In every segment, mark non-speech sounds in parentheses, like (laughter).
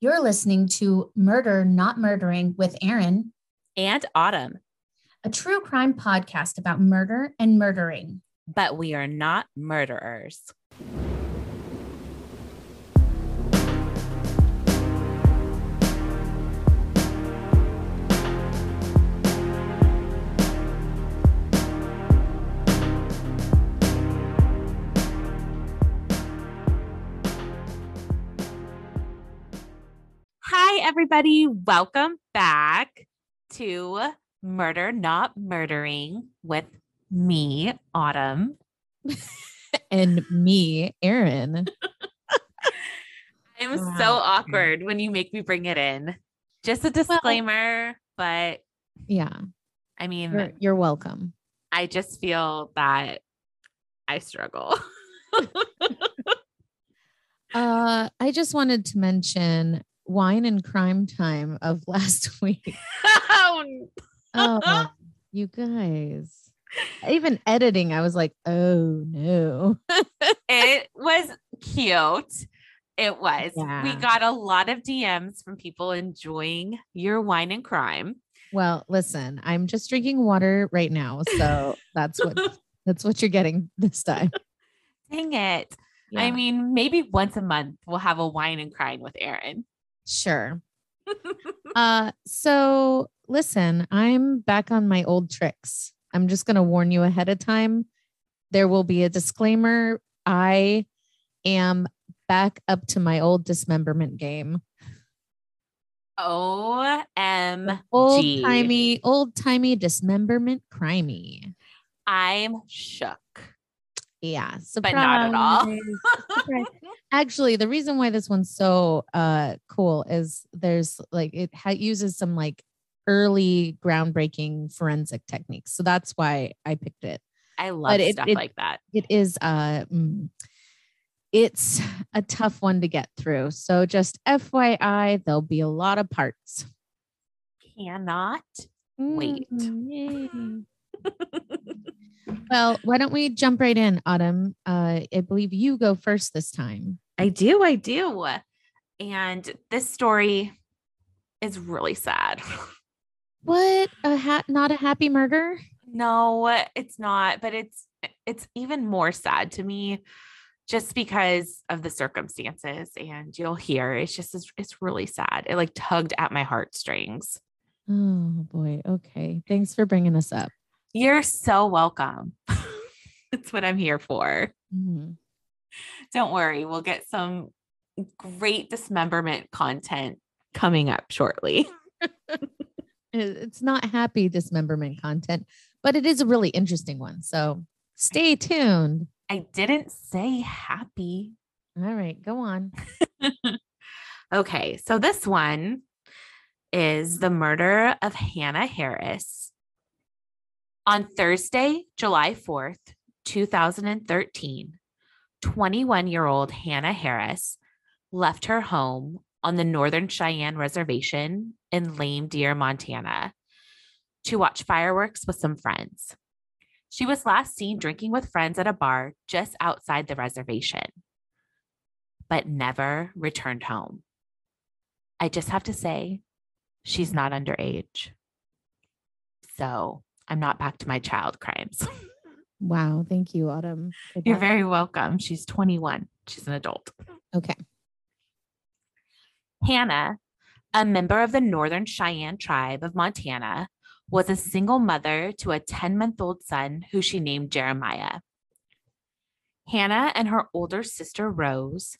You're listening to Murder Not Murdering with Aaron and Autumn, a true crime podcast about murder and murdering. But we are not murderers. Hi, everybody. Welcome back to Murder Not Murdering with me, Autumn. (laughs) and me, Erin. I'm wow. so awkward when you make me bring it in. Just a disclaimer, well, but yeah. I mean, you're, you're welcome. I just feel that I struggle. (laughs) (laughs) uh, I just wanted to mention wine and crime time of (laughs) last week. Oh, oh, you guys. Even editing, I was like, oh no. (laughs) it was cute. It was. Yeah. We got a lot of DMs from people enjoying your wine and crime. Well, listen, I'm just drinking water right now. So (laughs) that's what that's what you're getting this time. Dang it. Yeah. I mean, maybe once a month we'll have a wine and crime with Aaron. Sure. (laughs) uh, so listen, I'm back on my old tricks. I'm just going to warn you ahead of time. There will be a disclaimer. I am back up to my old dismemberment game. O M old timey, old timey dismemberment crimey. I'm shook. Yeah, surprise. but not at all. (laughs) Actually, the reason why this one's so uh cool is there's like it ha- uses some like early groundbreaking forensic techniques, so that's why I picked it. I love stuff it, like that. It is uh. Mm, it's a tough one to get through. So just FYI, there'll be a lot of parts. Cannot wait. Mm-hmm. (laughs) well, why don't we jump right in, Autumn? Uh, I believe you go first this time. I do. I do. And this story is really sad. What? A hat? Not a happy murder? No, it's not. But it's it's even more sad to me, just because of the circumstances. And you'll hear it's just it's, it's really sad. It like tugged at my heartstrings. Oh boy. Okay. Thanks for bringing us up. You're so welcome. (laughs) That's what I'm here for. Mm-hmm. Don't worry, we'll get some great dismemberment content coming up shortly. (laughs) it's not happy dismemberment content, but it is a really interesting one. So stay tuned. I didn't say happy. All right, go on. (laughs) okay, so this one is the murder of Hannah Harris on Thursday, July 4th, 2013, 21 year old Hannah Harris left her home on the Northern Cheyenne Reservation in Lame Deer, Montana, to watch fireworks with some friends. She was last seen drinking with friends at a bar just outside the reservation, but never returned home. I just have to say, she's not underage. So I'm not back to my child crimes. (laughs) wow. Thank you, Autumn. You're very welcome. She's 21. She's an adult. Okay. Hannah, a member of the Northern Cheyenne tribe of Montana, was a single mother to a 10 month old son who she named Jeremiah. Hannah and her older sister Rose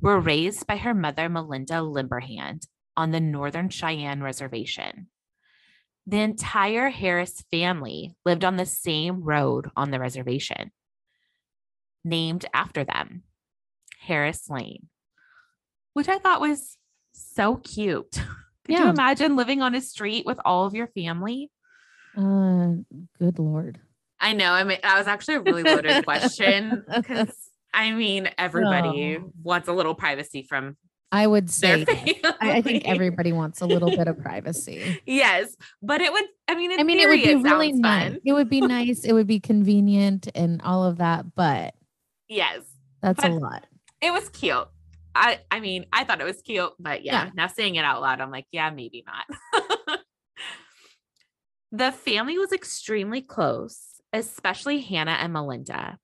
were raised by her mother Melinda Limberhand on the Northern Cheyenne Reservation. The entire Harris family lived on the same road on the reservation, named after them, Harris Lane, which I thought was so cute. (laughs) Could yeah. you imagine living on a street with all of your family? Uh, good lord. I know. I mean, that was actually a really loaded (laughs) question because (laughs) I mean, everybody oh. wants a little privacy from I would say I, I, think (laughs) everybody wants a little bit of privacy. Yes, but it would. I mean, I mean, it would be it really nice. It would be (laughs) nice. It would be convenient and all of that. But yes, that's but a lot. It was cute. I I mean, I thought it was cute, but yeah, Yeah. now saying it out loud, I'm like, yeah, maybe not. (laughs) the family was extremely close, especially Hannah and Melinda.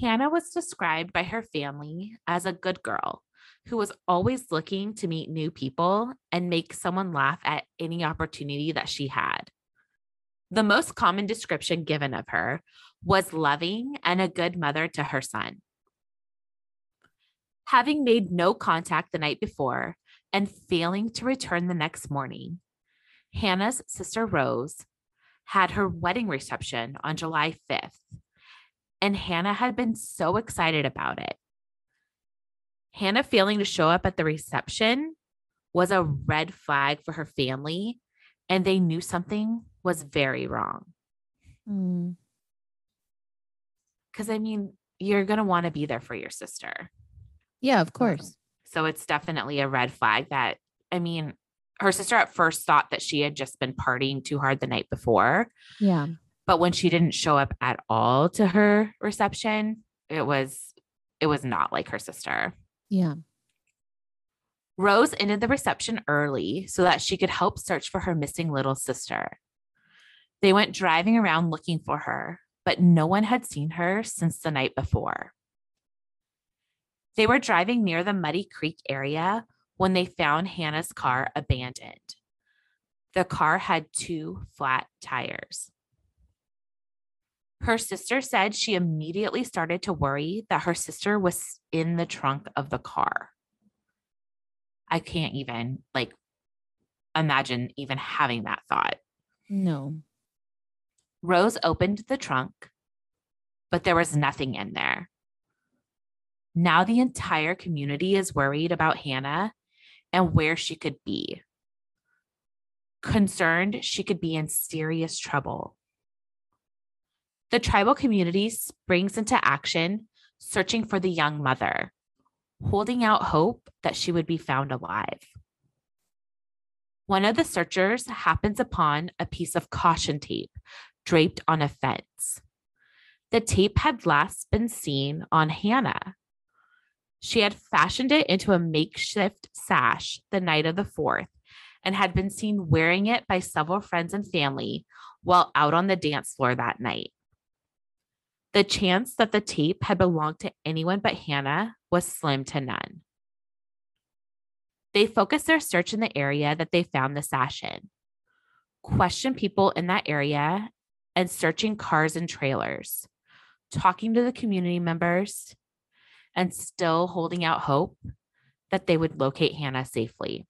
Hannah was described by her family as a good girl who was always looking to meet new people and make someone laugh at any opportunity that she had. The most common description given of her was loving and a good mother to her son. Having made no contact the night before and failing to return the next morning, Hannah's sister Rose had her wedding reception on July 5th, and Hannah had been so excited about it. Hannah failing to show up at the reception was a red flag for her family, and they knew something was very wrong. Mm, Because, I mean, you're going to want to be there for your sister. yeah, of course. So it's definitely a red flag that, I mean, her sister at first thought that she had just been partying too hard the night before. Yeah. But when she didn't show up at all to her reception, it was, it was not like her sister. Yeah. Rose ended the reception early so that she could help search for her missing little sister. They went driving around looking for her, but no one had seen her since the night before. They were driving near the Muddy Creek area when they found Hannah's car abandoned. The car had two flat tires. Her sister said she immediately started to worry that her sister was in the trunk of the car. I can't even like imagine even having that thought. No. Rose opened the trunk, but there was nothing in there. Now the entire community is worried about Hannah and where she could be. Concerned she could be in serious trouble. The tribal community springs into action, searching for the young mother, holding out hope that she would be found alive. One of the searchers happens upon a piece of caution tape draped on a fence. The tape had last been seen on Hannah. She had fashioned it into a makeshift sash the night of the 4th and had been seen wearing it by several friends and family while out on the dance floor that night. The chance that the tape had belonged to anyone but Hannah was slim to none. They focused their search in the area that they found the sash in, questioned people in that area, and searching cars and trailers, talking to the community members, and still holding out hope that they would locate Hannah safely.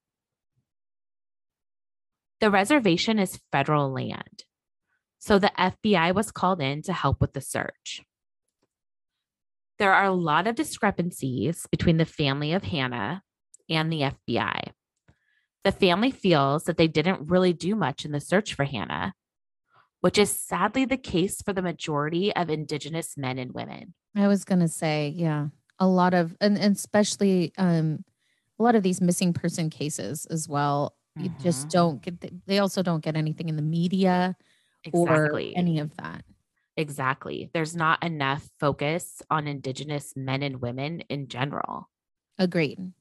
The reservation is federal land, so the FBI was called in to help with the search. There are a lot of discrepancies between the family of Hannah and the FBI. The family feels that they didn't really do much in the search for Hannah, which is sadly the case for the majority of Indigenous men and women. I was gonna say, yeah, a lot of, and, and especially um, a lot of these missing person cases as well. You just Mhm. don't get. The, they also don't get anything in the media Exactly. or any of that. Exactly. There's not enough focus on Indigenous men and women in general. Agreed.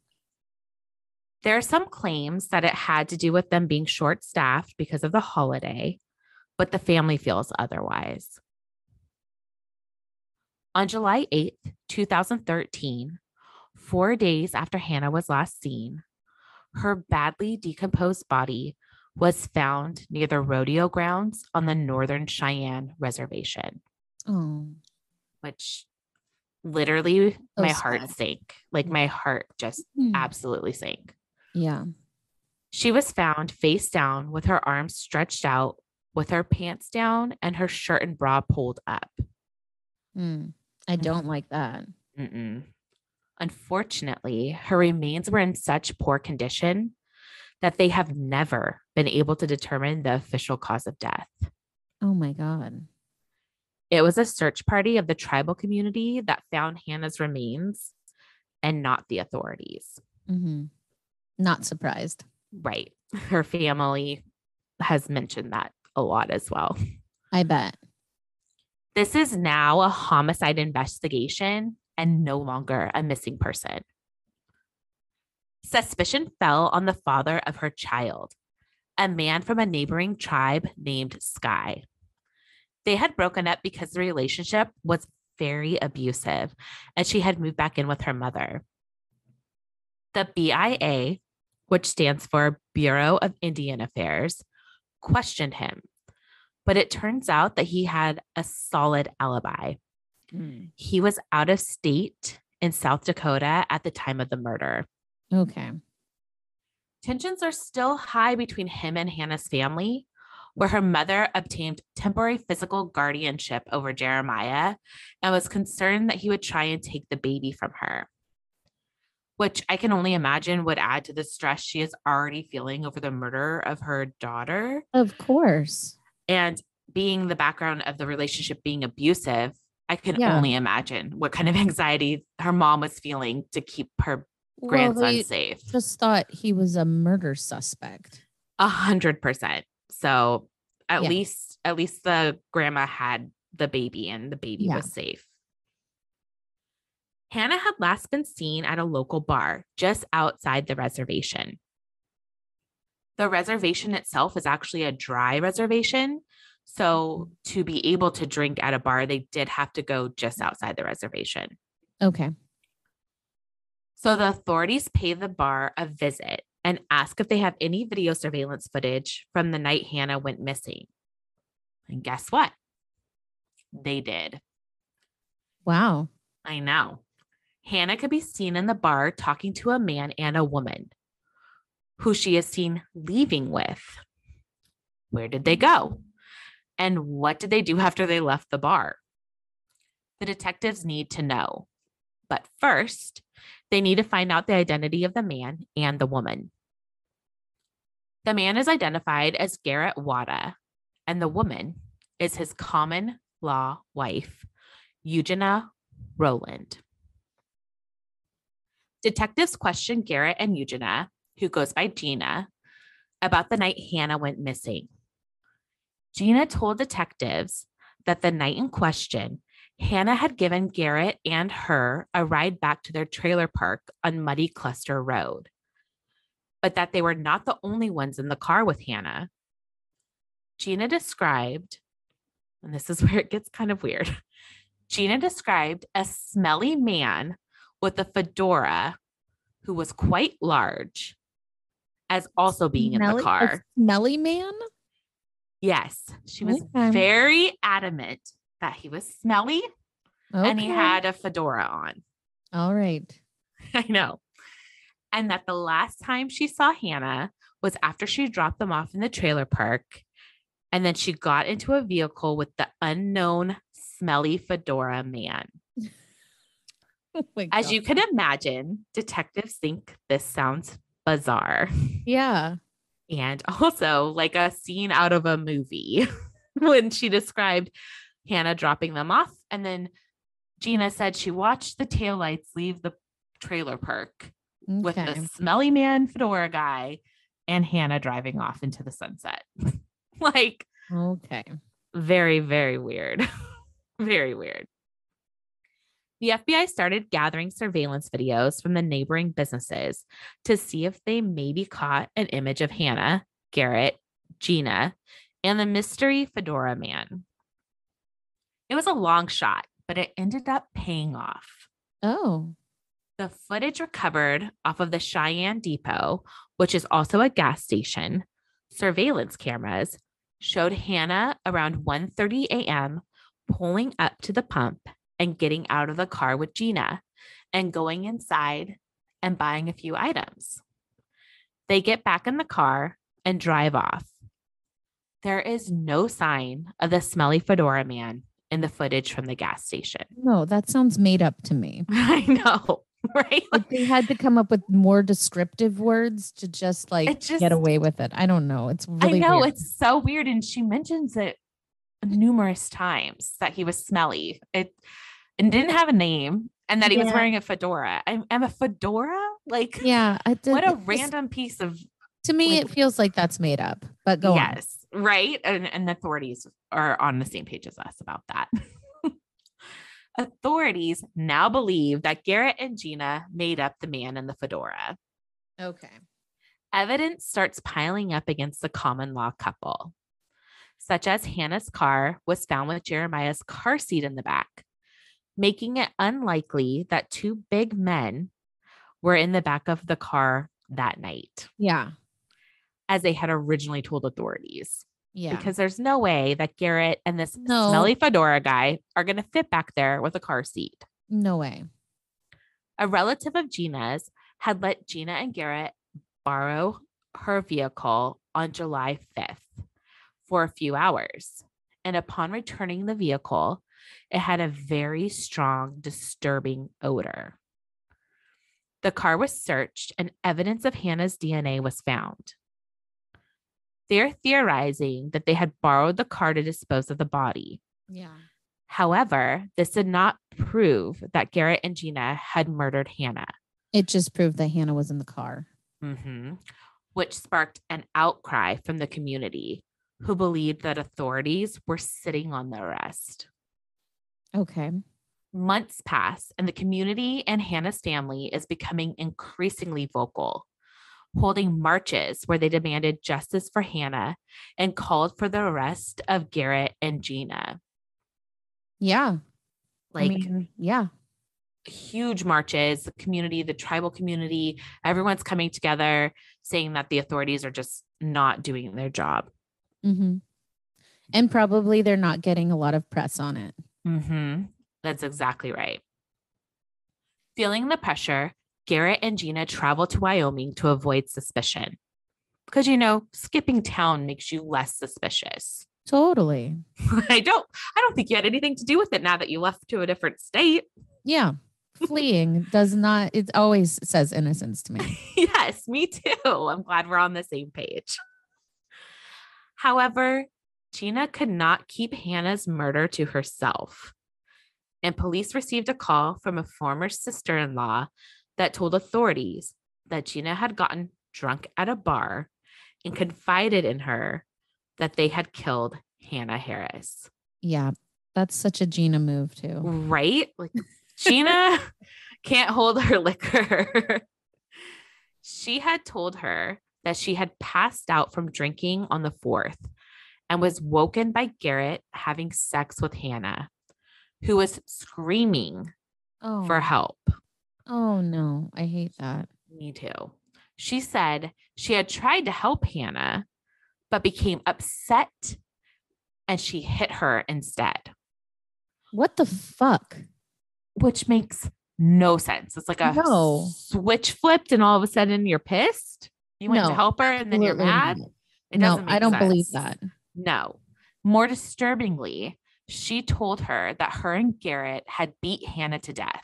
There are some claims that it had to do with them being short staffed because of the holiday, but the family feels otherwise. On July 8th, 2013, four days after Hannah was last seen, her badly decomposed body was found near the rodeo grounds on the Northern Cheyenne Reservation, Oh, which literally So my heart sank. Like my heart just Hmm. absolutely sank. yeah. She was found face down with her arms stretched out, with her pants down and her shirt and bra pulled up. Mm. I don't like that. Mm-mm. Unfortunately, her remains were in such poor condition that they have never been able to determine the official cause of death. Oh my god. It was a search party of the tribal community that found Hannah's remains and not the authorities. Mm-hmm. Not surprised. Right. (laughs) Her family has mentioned that a lot as well. I bet. This is now a homicide investigation and no longer a missing person. Suspicion fell on the father of her child, a man from a neighboring tribe named Sky. They had broken up because the relationship was very abusive and she had moved back in with her mother. The BIA, which stands for Bureau of Indian Affairs, questioned him, but it turns out that he had a solid alibi. Hmm. He was out of state in South Dakota at the time of the murder. Okay. Tensions are still high between him and Hannah's family, where her mother obtained temporary physical guardianship over Jeremiah and was concerned that he would try and take the baby from her, which I can only imagine would add to the stress she is already feeling over the murder of her daughter. Of course. And being the background of the relationship being abusive, I can Yeah. only imagine what kind of (laughs) anxiety her mom was feeling to keep her Well, grandson safe. just thought he was a murder suspect. A hundred percent. So at Yeah. least at least the grandma had the baby and the baby Yeah. was safe. Hannah had last been seen at a local bar just outside the reservation. The reservation itself is actually a dry reservation. So to be able to drink at a bar, they did have to go just outside the reservation. Okay. So the authorities pay the bar a visit and ask if they have any video surveillance footage from the night Hannah went missing. And guess what? They did. Wow. I know. Hannah could be seen in the bar talking to a man and a woman who she is seen leaving with. Where did they go? And what did they do after they left the bar? The detectives need to know. But first, they need to find out the identity of the man and the woman. The man is identified as Garrett Wada, and the woman is his common law wife, Eugenia Rowland. Detectives question Garrett and Eugenia, who goes by Gina, about the night Hannah went missing. Gina told detectives that the night in question, Hannah had given Garrett and her a ride back to their trailer park on Muddy Cluster Road, but that they were not the only ones in the car with Hannah. Gina described, and this is (laughs) where it gets kind of weird. Gina described a smelly man with a fedora who was quite large as also being in Smelly- the a car. Smelly man? Yes, she was Okay. very adamant that he was smelly and he had a fedora on. All right. (laughs) I know. And that the last time she saw Hannah was after she dropped them off in the trailer park. And then she got into a vehicle with the unknown smelly fedora man. (laughs) Oh As you can imagine, detectives think this sounds bizarre Yeah. and also like a scene out of a movie (laughs) when she described Hannah dropping them off. And then Gina mm. said she watched the taillights leave the trailer park with the smelly man fedora guy and Hannah driving off into the sunset. (laughs) like Okay. very, very weird. (laughs) very weird. The FBI started gathering surveillance videos from the neighboring businesses to see if they maybe caught an image of Hannah, Garrett, Gina, and the mystery fedora man. It was a long shot, but it ended up paying off. Oh. The footage recovered off of the Cheyenne Depot, which is also a gas station, surveillance cameras showed Hannah around 1:30 a.m. pulling up to the pump and getting out of the car with Gina and going inside and buying a few items. They get back in the car and drive off. There is no sign of the smelly fedora man in the footage from the gas station. (laughs) No, that sounds made up to me. I know, (laughs) right? Like they had to come up with more descriptive words to just like just- get away with it. I don't know. It's really I know weird. it's so weird, and she mentions it numerous times that he was smelly. It and didn't have a name, and that he was wearing a fedora. I'm, I'm a fedora, like yeah. I did, what a random piece of To me, like- it feels like that's made up. But go on. yes, right. And and the authorities are on the same page as us about that. (laughs) Authorities now believe that Garrett and Gina made up the man in the fedora. Okay. Evidence starts piling up against the common law couple, such as Hannah's car was found with Jeremiah's car seat in the back, making it unlikely that two big men were in the back of the car that night, Yeah. As they had originally told authorities. Yeah. Because there's no way that Garrett and this No. smelly fedora guy are going to fit back there with a car seat. no way. A relative of Gina's had let Gina and Garrett borrow her vehicle on July 5th for a few hours. And upon returning the vehicle, it had a very strong, disturbing odor. The car was searched and evidence of Hannah's DNA was found. They're theorizing that they had borrowed the car to dispose of the body. Yeah. However, this did not prove that Garrett and Gina had murdered Hannah. It just proved that Hannah was in the car. hmm which sparked an outcry from the community who believed that authorities were sitting on the arrest. Okay. Months pass, and the community and Hannah's family is becoming increasingly vocal, holding marches where they demanded justice for Hannah and called for the arrest of Garrett and Gina. Yeah. Like I mean, yeah. huge marches, the community, the tribal community, everyone's coming together saying that the authorities are just not doing their job. hmm And probably they're not getting a lot of press on it. Mm-hmm. That's exactly right. Feeling the pressure, Garrett and Gina travel to Wyoming to avoid suspicion. Because, you know, skipping town makes you less suspicious. Totally. (laughs) I don't I don't think you had anything to do with it now that you left to a different state. Yeah. Fleeing (laughs) does not, it always says innocence to me. (laughs) yes, me too. I'm glad we're on the same page. However, Gina could not keep Hannah's murder to herself. And police received a call from a former sister in law that told authorities that Gina had gotten drunk at a bar and confided in her that they had killed Hannah Harris. Yeah. That's such a Gina move, too. Right? Like Gina (laughs) can't hold her liquor. she had told her that she had passed out from drinking on the 4th and was woken by Garrett having sex with Hannah, who was screaming Oh, for help. Oh no. I hate that. Me too. She said she had tried to help Hannah, but became upset and she hit her instead. What the fuck? which makes no sense. It's like a No. switch flipped, and all of a sudden you're pissed. You went to help her, and then you're mad. It no, I don't believe that. No. More disturbingly, she told her that her and Garrett had beat Hannah to death,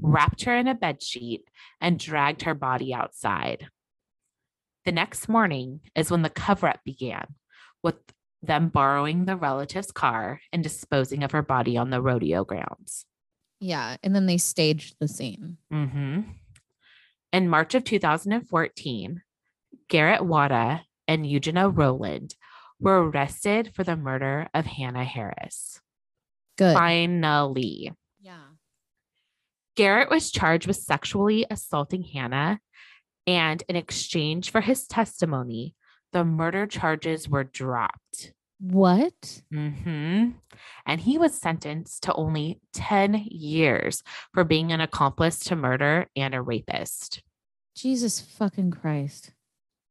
wrapped her in a bed sheet, and dragged her body outside. The next morning is when the cover up began, with them borrowing the relative's car and disposing of her body on the rodeo grounds. Yeah. And then they staged the scene. hmm In March of 2014, Garrett Wada and Eugenia Rowland were arrested for the murder of Hannah Harris. Good. Finally. Garrett was charged with sexually assaulting Hannah, and in exchange for his testimony, the murder charges were dropped. What? hmm And he was sentenced to only 10 years for being an accomplice to murder and a rapist. Jesus fucking Christ.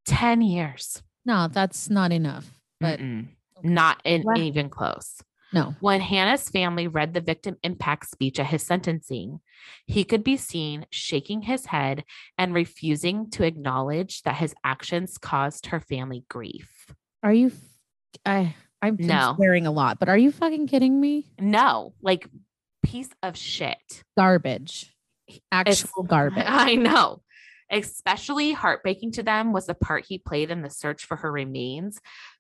10 years. No, that's not enough. But Mm-mm. not in, even close. No. When Hannah's family read the victim impact speech at his sentencing, he could be seen shaking his head and refusing to acknowledge that his actions caused her family grief. Are you? I I'm No. swearing a lot, but are you fucking kidding me? No, like piece of shit. Garbage. It's- Actual garbage. (laughs) I know. Especially heartbreaking to them was the part he played in the search for her remains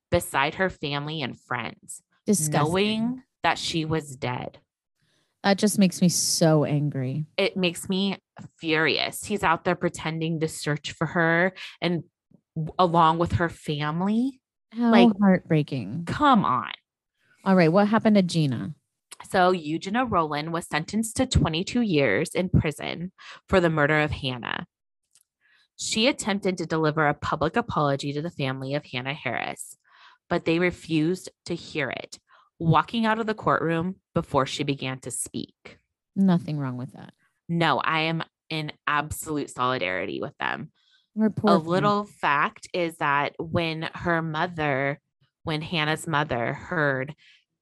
beside her family and friends, Disgusting. knowing that she was dead. that just makes me so angry. It makes me furious. He's out there pretending to search for her and along with her family. How Like- heartbreaking. Come on. All right, what happened to Gina? So, Eugenia Rowland was sentenced to 22 years in prison for the murder of Hannah. She attempted to deliver a public apology to the family of Hannah Harris, but they refused to hear it, walking out of the courtroom before she began to speak. Nothing wrong with that. No, I am in absolute solidarity with them. A thing. little fact is that when her mother, when Hannah's mother heard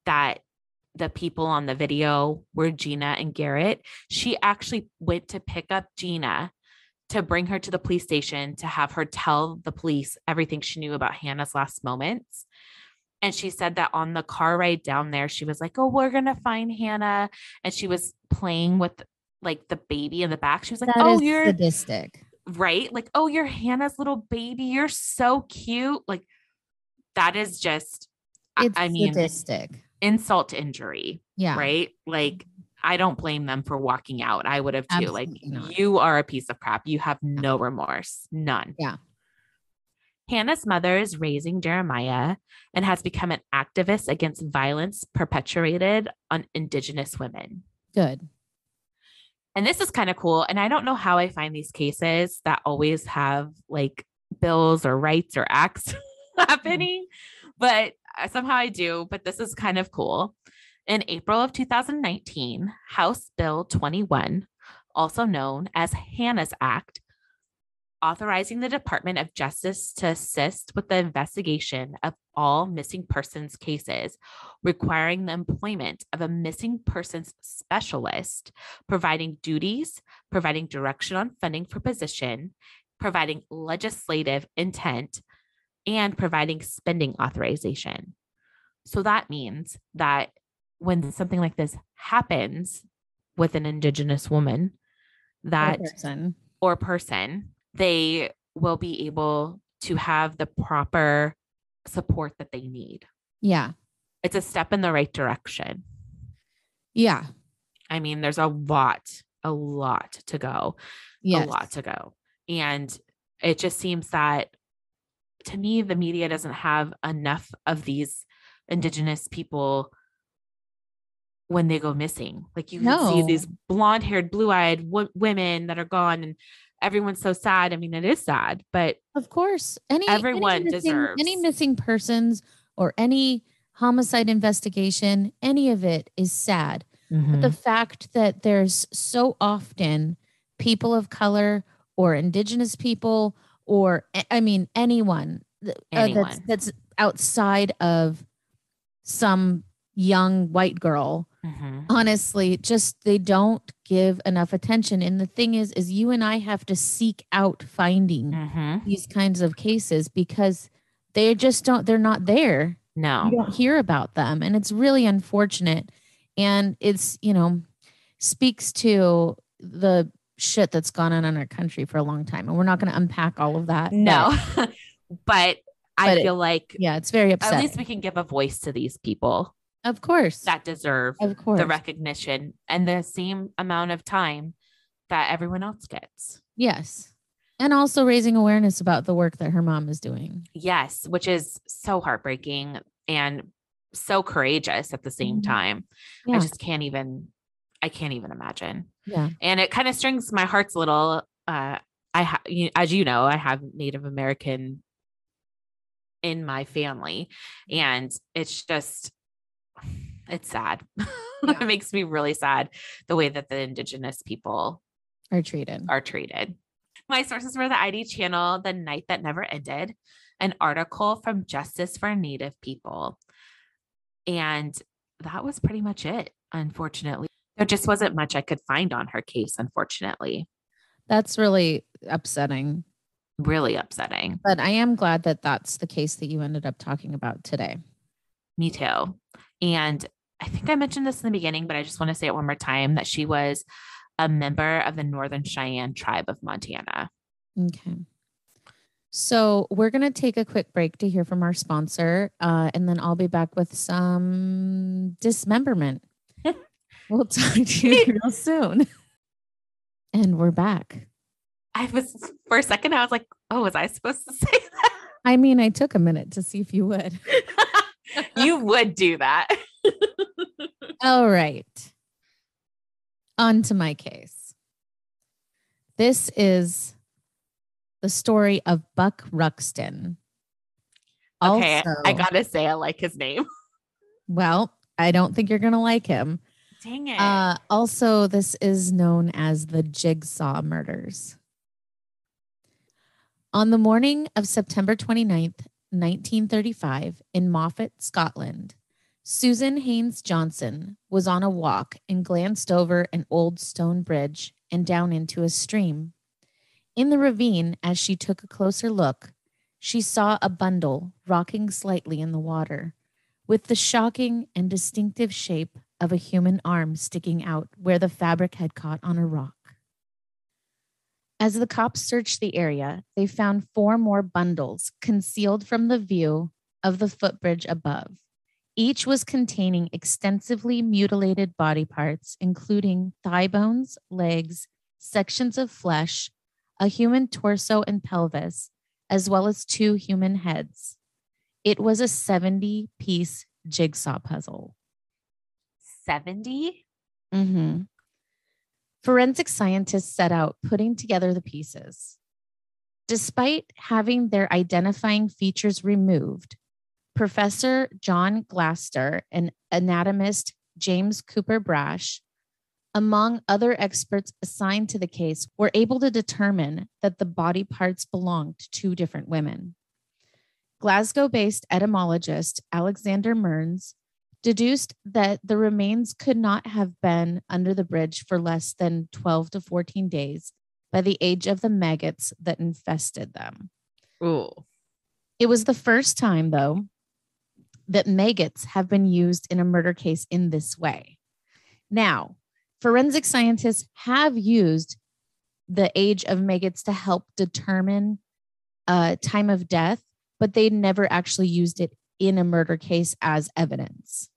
that the people on the video were Gina and Garrett, she actually went to pick up Gina to bring her to the police station to have her tell the police everything she knew about Hannah's last moments. And she said that on the car ride down there, she was like, Oh, we're going to find Hannah. And she was playing with like the baby in the back. She was like, That Oh, you're sadistic. right? Like, oh, you're Hannah's little baby. You're so cute. Like, that is just, I- It's I mean, sadistic. insult to injury, Yeah. right? Like, I don't blame them for walking out. I would have too. Like, not. you are a piece of crap. You have no remorse, none. Yeah. Hannah's mother is raising Jeremiah and has become an activist against violence perpetuated on Indigenous women. Good. And this is kind of cool. And I don't know how I find these cases that always have like bills or rights or acts (laughs) happening, but uh, somehow I do. But this is kind of cool. In April of 2019, House Bill 21, also known as Hannah's Act, authorizing the Department of Justice to assist with the investigation of all missing persons cases, requiring the employment of a missing persons specialist providing duties, providing direction on funding for position, providing legislative intent, and providing spending authorization. So that means that when something like this happens with an Indigenous woman, that person. or person, they will be able to have the proper support that they need. Yeah. It's a step in the right direction. Yeah. I mean, there's a lot, a lot to go. Yes. a lot to go. And it just seems that to me, the media doesn't have enough of these indigenous people when they go missing. Like you can see these blonde haired, blue eyed w- women that are gone and everyone's so sad. I mean, it is sad, but Of course. Any Everyone any missing, any missing persons or any homicide investigation, any of it is sad. But the fact that there's so often people of color or indigenous people or I mean anyone, th- uh, that's Anyone. that's outside of some young white girl Mhm. honestly just they don't give enough attention. And the thing is is you and i have to seek out finding Mhm. these kinds of cases because they just don't they're not there. No, you don't hear about them. And it's really unfortunate. And it's you know speaks to the shit that's gone on in our country for a long time. And we're not going to unpack all of that no, (laughs) but I But it- feel like yeah it's very at least we can give a voice to these people of course that deserve of course the recognition and the same amount of time that everyone else gets. yes and also raising awareness about the work that her mom is doing Yes, which is so heartbreaking and so courageous at the same Mhm. time. yeah I just can't even I can't even imagine. yeah And it kind of strings my heart's a little uh I ha- as you know, I have Native American in my family and it's just it's sad. (laughs) Yeah. it makes me really sad the way that the indigenous people are treated are treated. My sources were the ID channel, The Night That Never Ended, an article from Justice for Native People. And that was pretty much it, unfortunately. There just wasn't much I could find on her case, unfortunately. that's really upsetting Really upsetting. but i am glad that that's the case that you ended up talking about today Me too. And I think I mentioned this in the beginning, but I just want to say it one more time that she was a member of the Northern Cheyenne tribe of Montana. Okay. So we're going to take a quick break to hear from our sponsor, uh, and then I'll be back with some dismemberment. (laughs) we'll talk to you real soon. And we're back. I was, for a second, I was like, oh, was I supposed to say that? I mean, I took a minute to see if you would. (laughs) you would do that. (laughs) All right. On to my case. This is the story of Buck Ruxton. Okay, Also- I gotta say I like his name. (laughs) Well, I don't think you're going to like him. Dang it. Uh, also, this is known as the Jigsaw Murders. On the morning of September 29th, 1935, in Moffat, Scotland, Susan Haynes Johnson was on a walk and glanced over an old stone bridge and down into a stream. In the ravine, as she took a closer look, she saw a bundle rocking slightly in the water, with the shocking and distinctive shape of a human arm sticking out where the fabric had caught on a rock. As the cops searched the area, they found four more bundles concealed from the view of the footbridge above. Each was containing extensively mutilated body parts, including thigh bones, legs, sections of flesh, a human torso and pelvis, as well as two human heads. It was a 70 piece jigsaw puzzle. 70? Mm-hmm. Forensic scientists set out putting together the pieces. Despite having their identifying features removed, Professor John Glaister and anatomist James Cooper Brash, among other experts assigned to the case, were able to determine that the body parts belonged to two different women. Glasgow based entomologist Alexander Mearns deduced that the remains could not have been under the bridge for less than 12 to 14 days by the age of the maggots that infested them. Ooh. It was the first time, though, that maggots have been used in a murder case in this way. Now, forensic scientists have used the age of maggots to help determine uh, time of death, but they never actually used it in a murder case as evidence.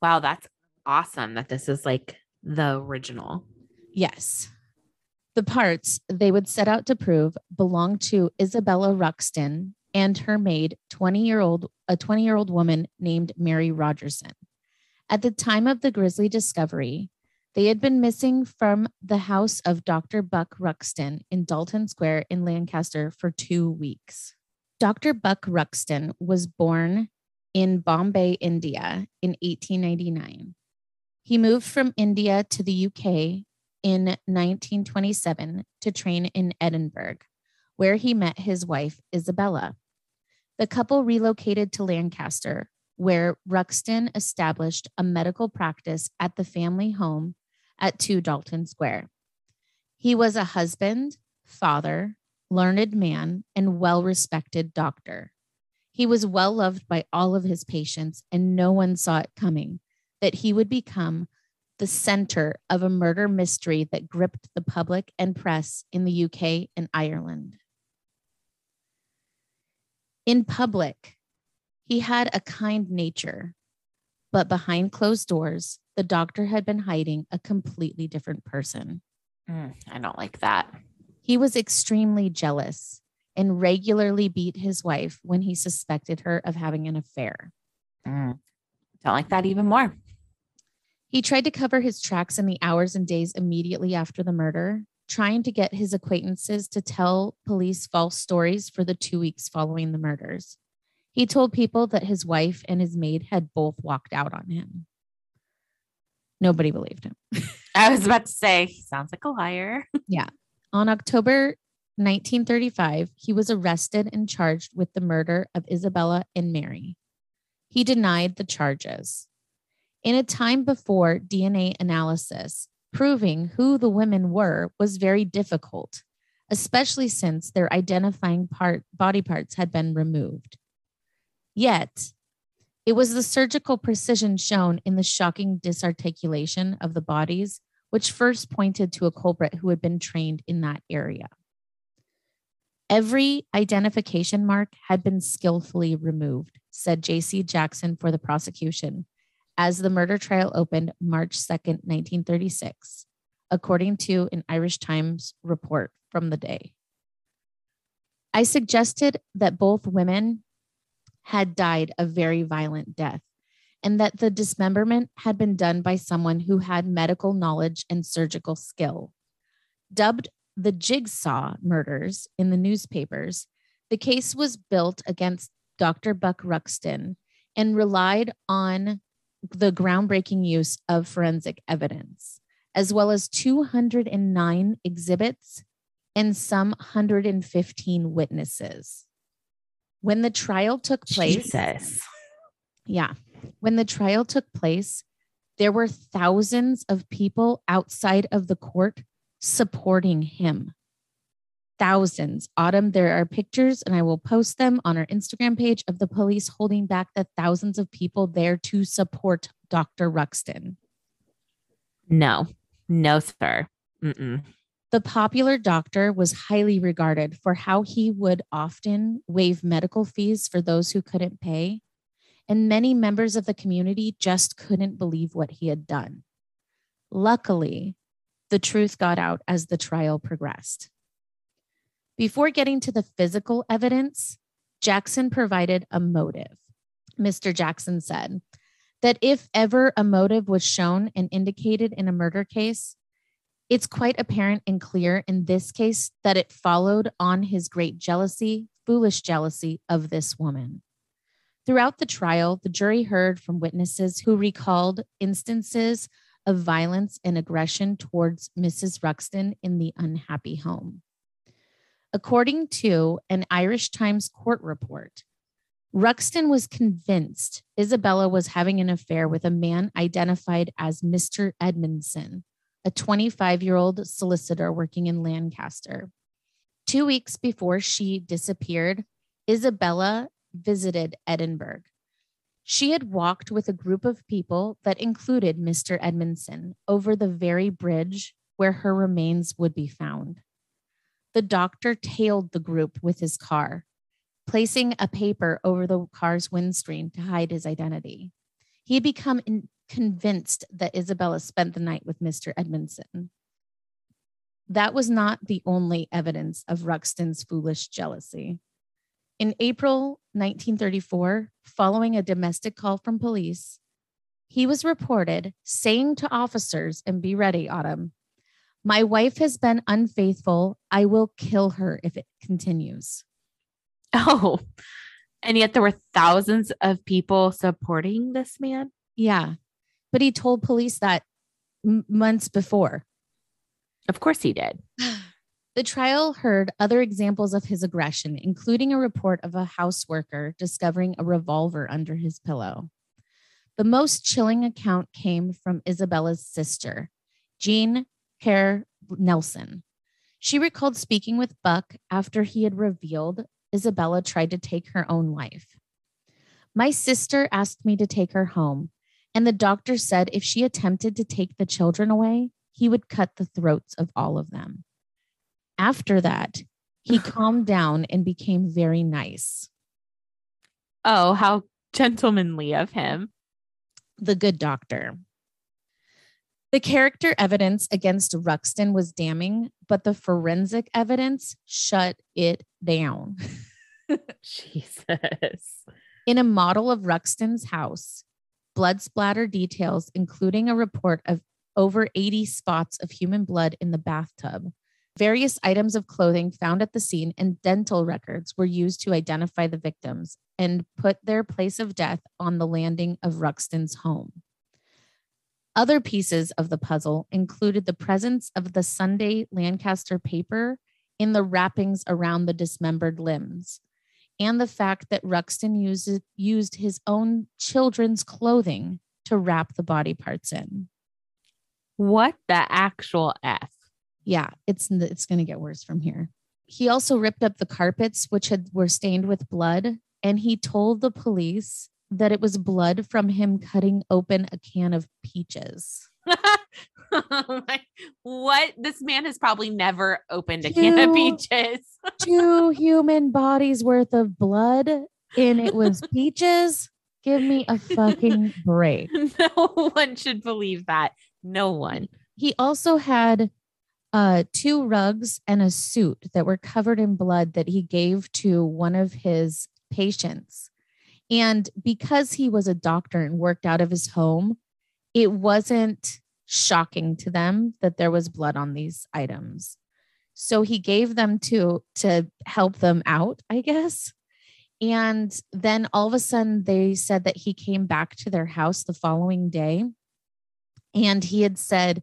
Wow, that's awesome that this is like the original. Yes. The parts they would set out to prove belonged to Isabella Ruxton and her maid, 20 year old, a 20 year old woman named Mary Rogerson. At the time of the grisly discovery, they had been missing from the house of Dr. Buck Ruxton in Dalton Square in Lancaster for two weeks. Dr. Buck Ruxton was born in Bombay, India in 1899. He moved from India to the UK in 1927 to train in Edinburgh, where he met his wife, Isabella. The couple relocated to Lancaster, where Ruxton established a medical practice at the family home at 2 Dalton Square. He was a husband, father, learned man, and well respected doctor. He was well loved by all of his patients, and no one saw it coming that he would become the center of a murder mystery that gripped the public and press in the UK and Ireland. In public, he had a kind nature, but behind closed doors, the doctor had been hiding a completely different person. Mm, I don't like that. He was extremely jealous and regularly beat his wife when he suspected her of having an affair. Mm, don't like that even more. He tried to cover his tracks in the hours and days immediately after the murder, trying to get his acquaintances to tell police false stories for the two weeks following the murders. He told people that his wife and his maid had both walked out on him. Nobody believed him. (laughs) I was about to say, he sounds like a liar. (laughs) Yeah. On October 1935, he was arrested and charged with the murder of Isabella and Mary. He denied the charges. In a time before DNA analysis, proving who the women were was very difficult, especially since their identifying part, body parts had been removed. Yet, it was the surgical precision shown in the shocking disarticulation of the bodies which first pointed to a culprit who had been trained in that area. Every identification mark had been skillfully removed, said J.C. Jackson for the prosecution, as the murder trial opened March 2nd, 1936, according to an Irish Times report from the day. I suggested that both women had died a very violent death and that the dismemberment had been done by someone who had medical knowledge and surgical skill. Dubbed the Jigsaw murders in the newspapers, the case was built against Dr. Buck Ruxton and relied on the groundbreaking use of forensic evidence, as well as 209 exhibits and some 115 witnesses. When the trial took place, Jesus. yeah, when the trial took place, there were thousands of people outside of the court supporting him. Thousands. Autumn, there are pictures, and I will post them on our Instagram page of the police holding back the thousands of people there to support Dr. Ruxton. No, no, sir. Mm-mm. The popular doctor was highly regarded for how he would often waive medical fees for those who couldn't pay. And many members of the community just couldn't believe what he had done. Luckily, the truth got out as the trial progressed. Before getting to the physical evidence, Jackson provided a motive. Mr. Jackson said that if ever a motive was shown and indicated in a murder case, it's quite apparent and clear in this case that it followed on his great jealousy, foolish jealousy of this woman. Throughout the trial, the jury heard from witnesses who recalled instances of violence and aggression towards Mrs. Ruxton in the unhappy home. According to an Irish Times court report, Ruxton was convinced Isabella was having an affair with a man identified as Mr. Edmondson, a 25 year old solicitor working in Lancaster. Two weeks before she disappeared, Isabella visited Edinburgh. She had walked with a group of people that included Mr. Edmondson over the very bridge where her remains would be found. The doctor tailed the group with his car, placing a paper over the car's windscreen to hide his identity. He had become in- convinced that Isabella spent the night with Mr. Edmondson. That was not the only evidence of Ruxton's foolish jealousy. In April 1934, following a domestic call from police, he was reported saying to officers, and be ready, Autumn, my wife has been unfaithful. I will kill her if it continues. (laughs) Oh, and yet there were thousands of people supporting this man. Yeah. But he told police that m- months before. Of course he did. (sighs) (sighs) (sighs) The trial heard other examples of his aggression, including a report of a house worker discovering a revolver under his pillow. The most chilling account came from Isabella's sister, Jean Hare Nelson. She recalled speaking with Buck after he had revealed Isabella tried to take her own life. My sister asked me to take her home, and the doctor said if she attempted to take the children away, he would cut the throats of all of them. After that, he (sighs) calmed down and became very nice. Oh, how gentlemanly of him. The good doctor. The character evidence against Ruxton was damning, but the forensic evidence shut it down. (laughs) Jesus. In a model of Ruxton's house, blood splatter details, including a report of over 80 spots of human blood in the bathtub, various items of clothing found at the scene, and dental records were used to identify the victims and put their place of death on the landing of Ruxton's home. Other pieces of the puzzle included the presence of the Sunday Lancaster paper in the wrappings around the dismembered limbs, and the fact that Ruxton used, used his own children's clothing to wrap the body parts in. What the actual F? Yeah, it's it's going to get worse from here. He also ripped up the carpets which had were stained with blood and he told the police that it was blood from him cutting open a can of peaches. (laughs) oh my, what? This man has probably never opened a can of peaches. (laughs) Two human bodies worth of blood and it was peaches. Give me a fucking break. (laughs) no one should believe that. No one. He also had uh, two rugs and a suit that were covered in blood that he gave to one of his patients. And because he was a doctor and worked out of his home, it wasn't shocking to them that there was blood on these items. So he gave them to to help them out, I guess. And then all of a sudden they said that he came back to their house the following day and he had said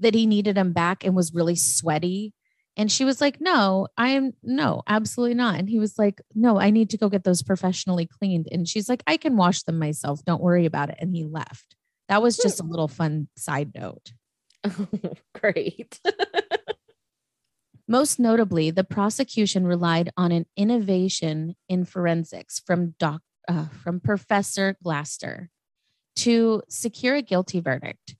that he needed him back and was really sweaty. And she was like, No, I am no, absolutely not. And he was like, No, I need to go get those professionally cleaned. And she's like, I can wash them myself. Don't worry about it. And he left. That was just a little fun side note. Oh, (laughs) Great. Most notably, the prosecution relied on an innovation in forensics from doc, uh, from Professor Glaister to secure a guilty verdict.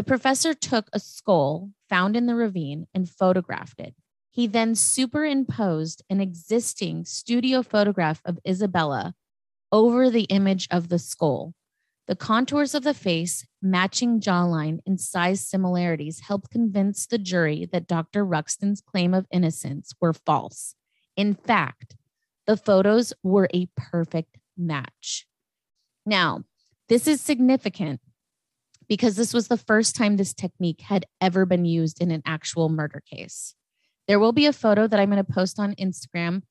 The professor took a skull found in the ravine and photographed it. He then superimposed an existing studio photograph of Isabella over the image of the skull. The contours of the face, matching jawline, and size similarities helped convince the jury that Dr. Ruxton's claim of innocence were false. In fact, the photos were a perfect match. Now, this is significant because this was the first time this technique had ever been used in an actual murder case. There will be a photo that I'm going to post on Instagram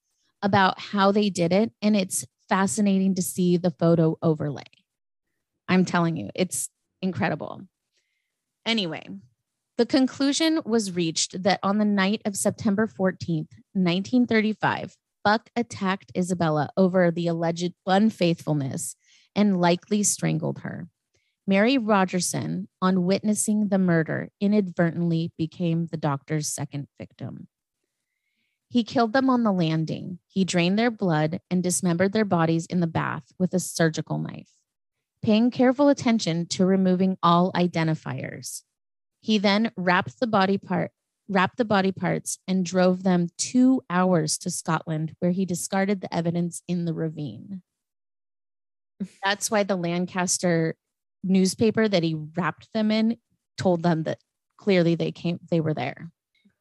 about how they did it, and it's fascinating to see the photo overlay. I'm telling you, it's incredible. Anyway, the conclusion was reached that on the night of September 14th, 1935, Buck attacked Isabella over the alleged unfaithfulness and likely strangled her. Mary Rogerson, on witnessing the murder, inadvertently became the doctor's second victim. He killed them on the landing. He drained their blood and dismembered their bodies in the bath with a surgical knife, paying careful attention to removing all identifiers. He then wrapped the body part wrapped the body parts and drove them 2 hours to Scotland where he discarded the evidence in the ravine. That's why the Lancaster newspaper that he wrapped them in told them that clearly they came they were there.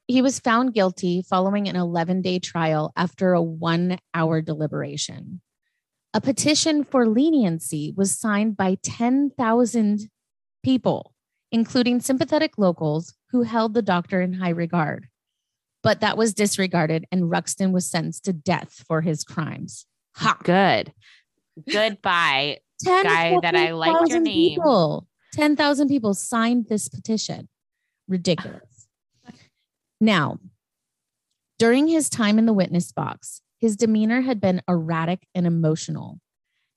He was found guilty following an 11-day trial after a 1-hour deliberation. A petition for leniency was signed by 10,000 people, including sympathetic locals who held the doctor in high regard. But that was disregarded, and Ruxton was sentenced to death for his crimes. Ha! Good. Goodbye. 10 Guy that I liked your 10,000 name. People, 10,000 people signed this petition. Ridiculous. now, during his time in the witness box, his demeanor had been erratic and emotional.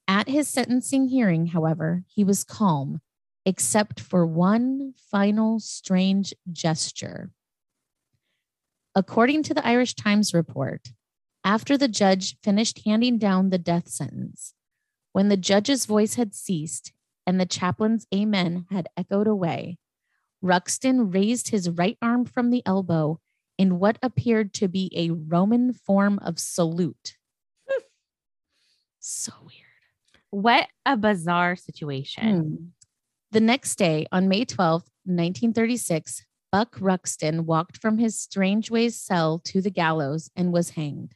At his sentencing hearing, however, he was calm, except for one final strange gesture. According to the Irish Times report, after the judge finished handing down the death sentence, when the judge's voice had ceased and the chaplain's amen had echoed away, Ruxton raised his right arm from the elbow in what appeared to be a Roman form of salute. (laughs) so weird. What a bizarre situation. Hmm. The next day, on May 12th, 1936, Buck Ruxton walked from his Strangeways cell to the gallows and was hanged.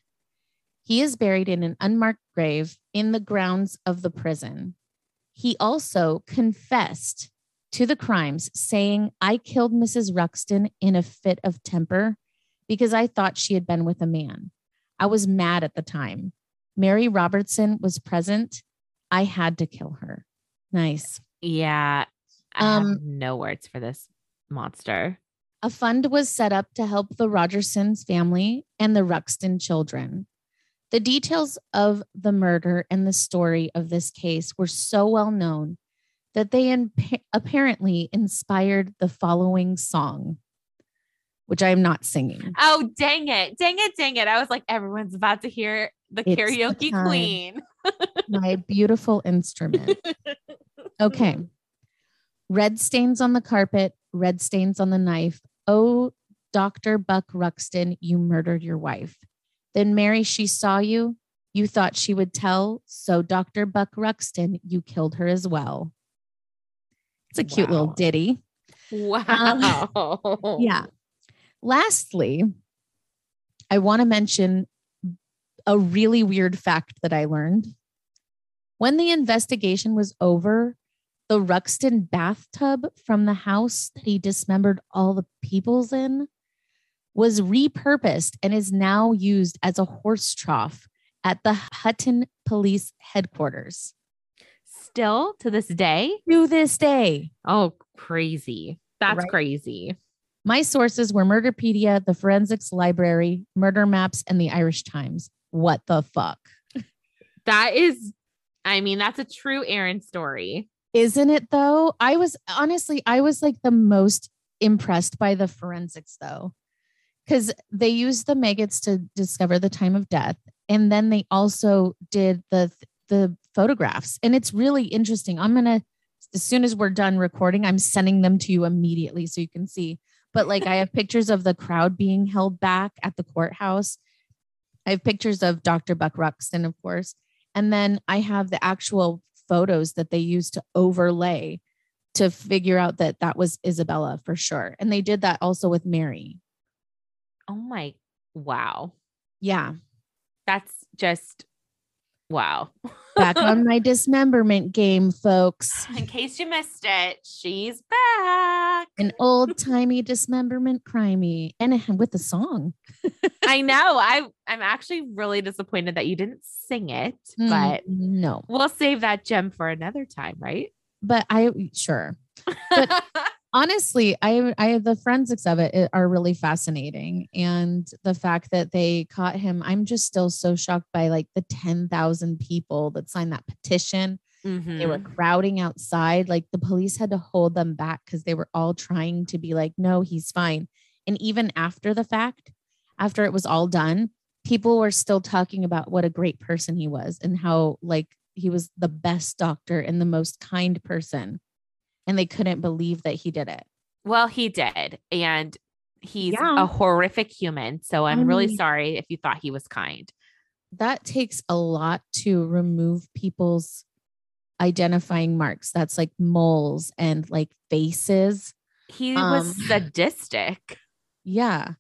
He is buried in an unmarked grave in the grounds of the prison. He also confessed to the crimes, saying, I killed Mrs. Ruxton in a fit of temper because I thought she had been with a man. I was mad at the time. Mary Robertson was present. I had to kill her. Nice. Yeah. I have Um, no words for this monster. A fund was set up to help the Rogersons family and the Ruxton children. The details of the murder and the story of this case were so well known that they impa- apparently inspired the following song, which I am not singing. Oh, dang it. Dang it. Dang it. I was like, everyone's about to hear the It's karaoke time. queen. (laughs) My beautiful instrument. Okay. Red stains on the carpet, red stains on the knife. Oh, Dr. Buck Ruxton, you murdered your wife. Then, Mary, she saw you. You thought she would tell. So, Dr. Buck Ruxton, you killed her as well. It's a cute little ditty. Um, wow. Yeah. Lastly, I want to mention a really weird fact that I learned. When the investigation was over, the Ruxton bathtub from the house that he dismembered all the peoples in was repurposed and is now used as a horse trough at the Hutton Police Headquarters Still to this day? to this day. Oh, crazy. That's Right? crazy. My sources were Murderpedia, the Forensics Library, Murder Maps, and the Irish Times. What the fuck? (laughs) That is, I mean, that's a true Aaron story. Isn't it though? I was honestly, I was like the most impressed by the forensics though, because they used the maggots to discover the time of death. And then they also did the the photographs. And it's really interesting. I'm gonna as soon as we're done recording, I'm sending them to you immediately so you can see. But like I have (laughs) pictures of the crowd being held back at the courthouse. I have pictures of Dr. Buck Ruxton, of course. And then I have the actual photos that they used to overlay to figure out that that was Isabella for sure. And they did that also with Mary. Oh my, wow. Yeah. That's just, wow. Back on my (laughs) dismemberment game, folks. In case you missed it, she's back. An old timey dismemberment crimey and with a song. (laughs) I know. I I'm actually really disappointed that you didn't sing it, but Mm, no, we'll save that gem for another time, right? but I sure. But- (laughs) honestly i i the forensics of it are really fascinating. And the fact that they caught him i'm just still so shocked by like the 10,000 people that signed that petition. They were Mhm. crowding outside. Like the police had to hold them back cuz they were all trying to be like no he's fine. And even after the fact after it was all done people were still talking about what a great person he was and how like he was the best doctor and the most kind person and they couldn't believe that he did it Well, he did. And he's Yeah. a horrific human. So I'm I really sorry if you thought he was kind. that takes a lot to remove people's identifying marks. That's like moles and like faces. He Um, was sadistic. Yeah.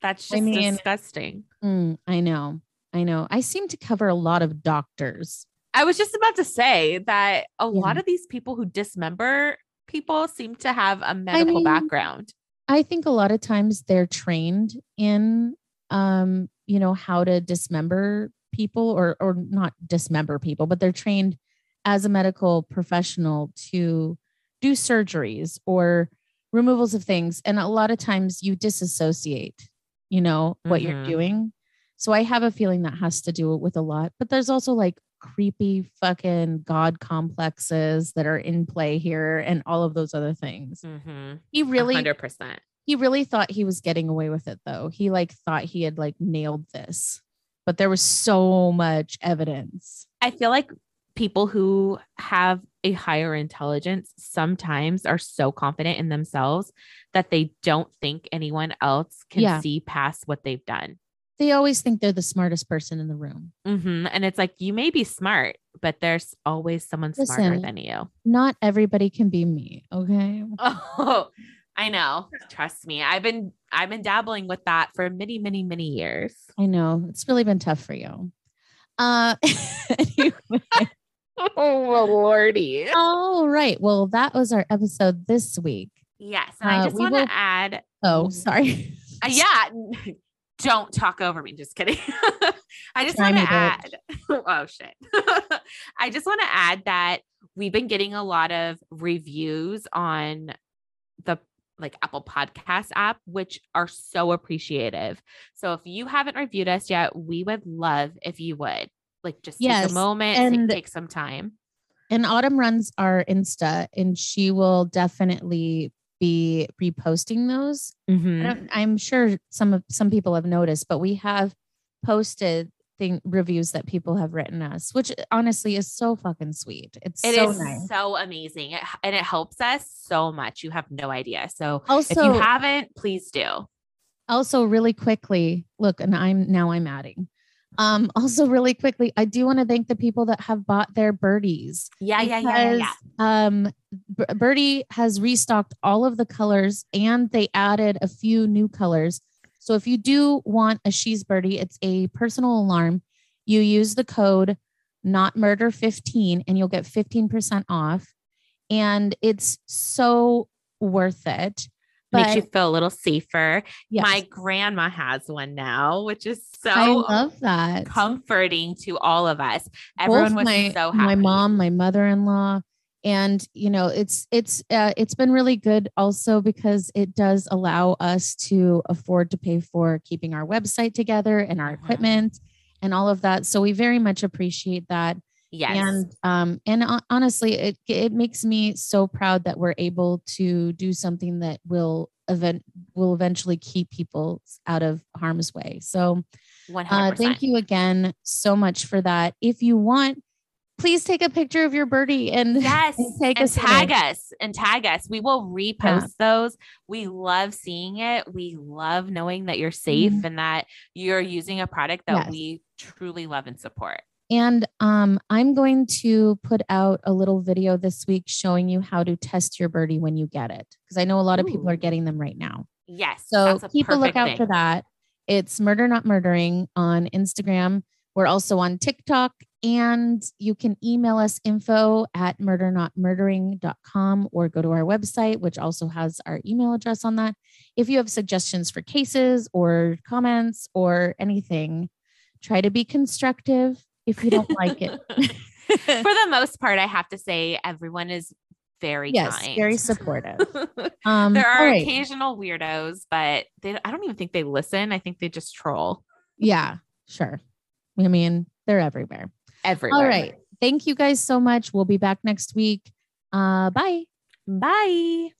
That's I just mean- disgusting. Mm, I know. I know. I seem to cover a lot of doctors. I was just about to say that a lot of these people who dismember people seem to have a medical mean, background. I think a lot of times they're trained in um, you know, how to dismember people or or not dismember people, but they're trained as a medical professional to do surgeries or removals of things. And a lot of times you disassociate, you know, what you're Mhm. doing. So I have a feeling that has to do with a lot, but there's also like creepy fucking god complexes that are in play here and all of those other things. Mm-hmm. He really hundred percent. he really thought he was getting away with it though. He like thought he had like nailed this. But there was so much evidence. I feel like people who have a higher intelligence sometimes are so confident in themselves that they don't think anyone else can Yeah. see past what they've done. They always think they're the smartest person in the room. hmm And it's like you may be smart, but there's always someone smarter than you. Not everybody can be me, okay? Oh, I know. Trust me. I've been I've been dabbling with that for many, many, many years. I know. It's really been tough for you. Uh (laughs) anyway, (laughs) Oh lordy. all right. Well, that was our episode this week. Yes. And Uh, I just want will- to add Oh, sorry. Uh, yeah. (laughs) Don't talk over me. Just kidding. (laughs) I just want to add. (laughs) Oh shit. (laughs) I just want to add that we've been getting a lot of reviews on the like Apple Podcast app, which are so appreciative. So if you haven't reviewed us yet, we would love if you would like just take Yes, a moment, and- take, take some time. And Autumn runs our Insta and she will definitely be reposting those. I mm-hmm. don't- I'm sure some of some people have noticed, but we have posted thing reviews that people have written us, which uh, honestly is so fucking sweet. It's It so is nice. so amazing. It, and it helps us so much. You have no idea. So Also, if you haven't, please do. also really quickly, look, and I'm now I'm adding. Um, (laughs) also really quickly, I do want to thank the people that have bought their birdies. Yeah, yeah, yeah, yeah, yeah. Um, B- Birdie has restocked all of the colors and they added a few new colors. So if you do want a She's Birdie, it's a personal alarm. You use the code not murder 15 and you'll get 15% off. And it's so worth it. Makes you feel a little safer. yes, My grandma has one now, which is so I love that. comforting to all of us. Everyone was my, so happy. My mom, my mother-in-law, and you know, it's it's uh, it's been really good also because it does allow us to afford to pay for keeping our website together and our Mhm. equipment and all of that. So we very much appreciate that. Yes. And um and honestly, it it makes me so proud that we're able to do something that will event will eventually keep people out of harm's way. So 100%. uh, thank you again so much for that. If you want, please take a picture of your birdie and Yes. and (laughs) take and us tag us and tag us. We will repost Yeah. those. We love seeing it. We love knowing that you're safe Mhm. and that you're using a product that Yes. we truly love and support. And um, I'm going to put out a little video this week showing you how to test your birdie when you get it, because I know a lot of people are getting them right now. Yes. So a keep a lookout thing. for that. It's Murder Not Murdering on Instagram. We're also on TikTok, and you can email us info at murdernotmurdering.com or go to our website, which also has our email address on that. If you have suggestions for cases or comments or anything, try to be constructive if you don't like it. (laughs) For the most part, I have to say everyone is very yes, kind. very supportive. (laughs) Um, there are right. occasional weirdos, but they, I don't even think they listen. I think they just troll Yeah, sure. I mean, they're everywhere. everywhere. All right. Thank you guys so much. We'll be back next week. Uh, bye. Bye.